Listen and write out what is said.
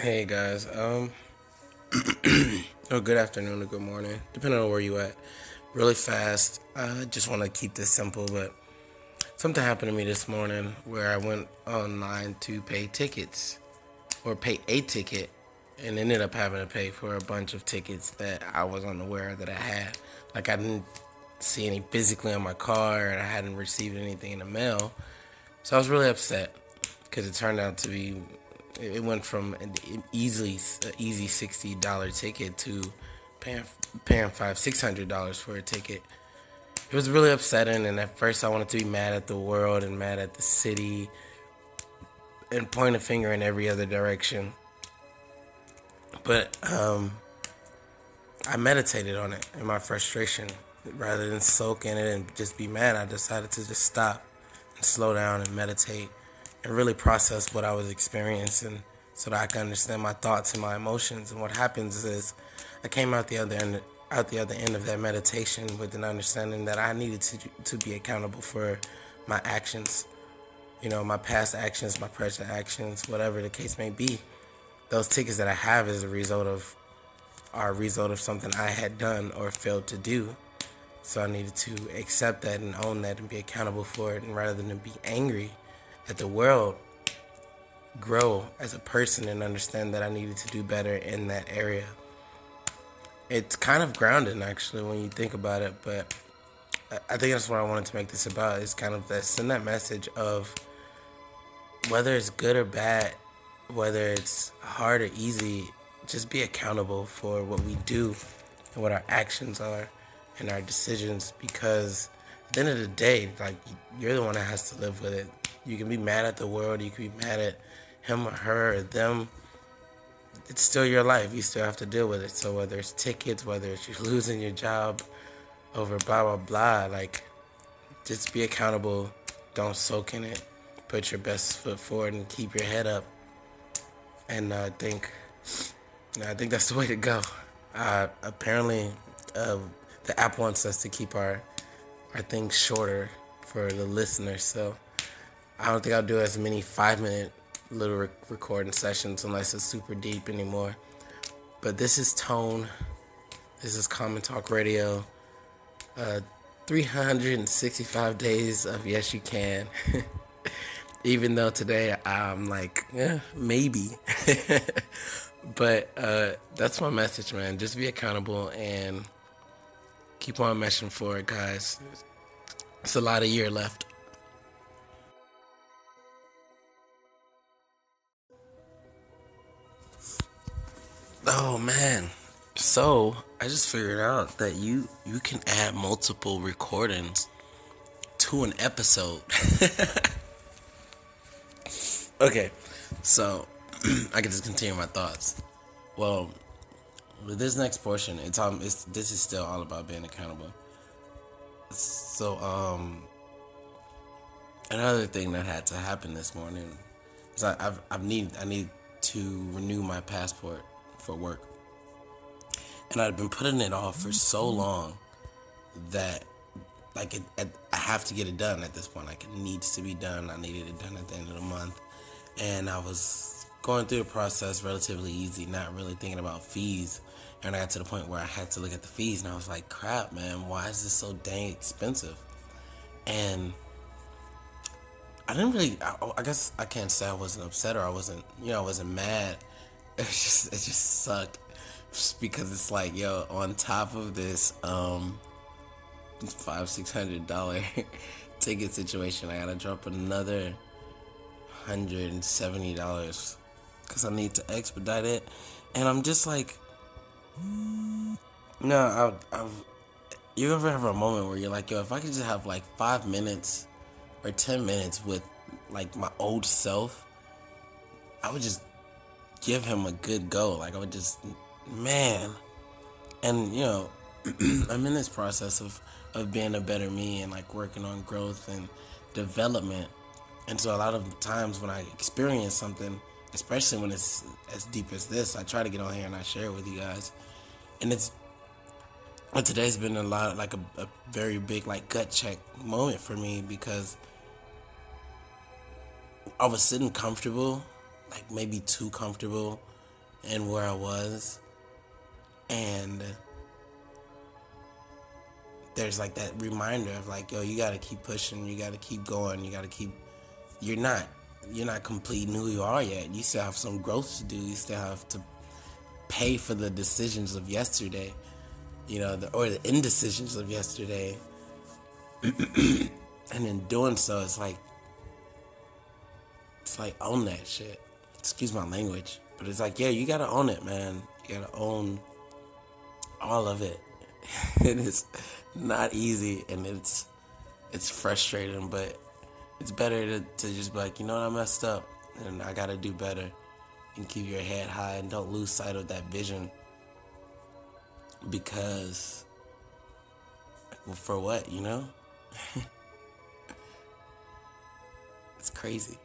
Hey guys, um, or good afternoon or good morning, depending on where you at. Really fast, I just want to keep this simple, but something happened to me this morning where I went online to pay tickets or pay a ticket and ended up having to pay for a bunch of tickets that I was unaware that I had. Like I didn't see any physically on my car and I hadn't received anything in the mail. So I was really upset because it turned out to be it went from an easily easy sixty dollar ticket to paying paying five six hundred dollars for a ticket. It was really upsetting, and at first I wanted to be mad at the world and mad at the city, and point a finger in every other direction. But um, I meditated on it in my frustration. Rather than soak in it and just be mad, I decided to just stop and slow down and meditate and really process what I was experiencing so that I could understand my thoughts and my emotions. And what happens is I came out the other end out the other end of that meditation with an understanding that I needed to to be accountable for my actions. You know, my past actions, my present actions, whatever the case may be. Those tickets that I have is a result of are a result of something I had done or failed to do. So I needed to accept that and own that and be accountable for it and rather than be angry at the world grow as a person and understand that I needed to do better in that area. It's kind of grounding actually when you think about it, but I think that's what I wanted to make this about is kind of that send that message of whether it's good or bad, whether it's hard or easy, just be accountable for what we do and what our actions are and our decisions because at the end of the day, like you're the one that has to live with it. You can be mad at the world, you can be mad at him or her or them, it's still your life. You still have to deal with it. So whether it's tickets, whether it's you losing your job over blah blah blah, like just be accountable. Don't soak in it. Put your best foot forward and keep your head up. And uh, I think, I think that's the way to go. Uh, apparently, uh, the app wants us to keep our our things shorter for the listeners. So I don't think I'll do as many five minute little rec- recording sessions unless it's super deep anymore. But this is Tone. This is Common Talk Radio. Uh, 365 days of Yes You Can. Even though today I'm like, yeah, maybe. but uh, that's my message, man. Just be accountable and keep on meshing forward, guys. It's a lot of year left. Oh man. So I just figured out that you you can add multiple recordings to an episode. okay, so I can just continue my thoughts. Well, with this next portion, it's um, it's this is still all about being accountable. So um, another thing that had to happen this morning is I, I've I've need I need to renew my passport for work. And I'd been putting it off for so mm-hmm. long that like it, it, I have to get it done at this point. Like it needs to be done. I needed it done at the end of the month, and I was going through the process relatively easy, not really thinking about fees. And I got to the point where I had to look at the fees, and I was like, "Crap, man! Why is this so dang expensive?" And I didn't really. I, I guess I can't say I wasn't upset or I wasn't, you know, I wasn't mad it just it just sucked. Just because it's like yo on top of this um five six hundred dollar ticket situation i gotta drop another hundred and seventy dollars. Because i need to expedite it. And i'm just like no I, I've you ever have a moment where you're like yo if i could just have like five minutes or ten minutes with like my old self i would just give him a good go. Like I would just, man, and you know, I'm in this process of of being a better me and like working on growth and development. And so a lot of times when I experience something, especially when it's as deep as this, I try to get on here and I share it with you guys. And it's but today's been a lot like a, a very big like gut check moment for me because I was sitting comfortable like maybe too comfortable and where I was. And there's like that reminder of like, yo, you gotta keep pushing, you gotta keep going, you gotta keep you're not you're not completing who you are yet. You still have some growth to do. You still have to pay for the decisions of yesterday, you know, the, or the indecisions of yesterday. and in doing so, it's like it's like own that shit. Excuse my language, but it's like yeah, you gotta own it, man. You gotta own all of it. it is not easy, and it's it's frustrating, but it's better to, to just be like, you know what, I messed up, and I gotta do better, and keep your head high, and don't lose sight of that vision, because, well, for what, you know? it's crazy.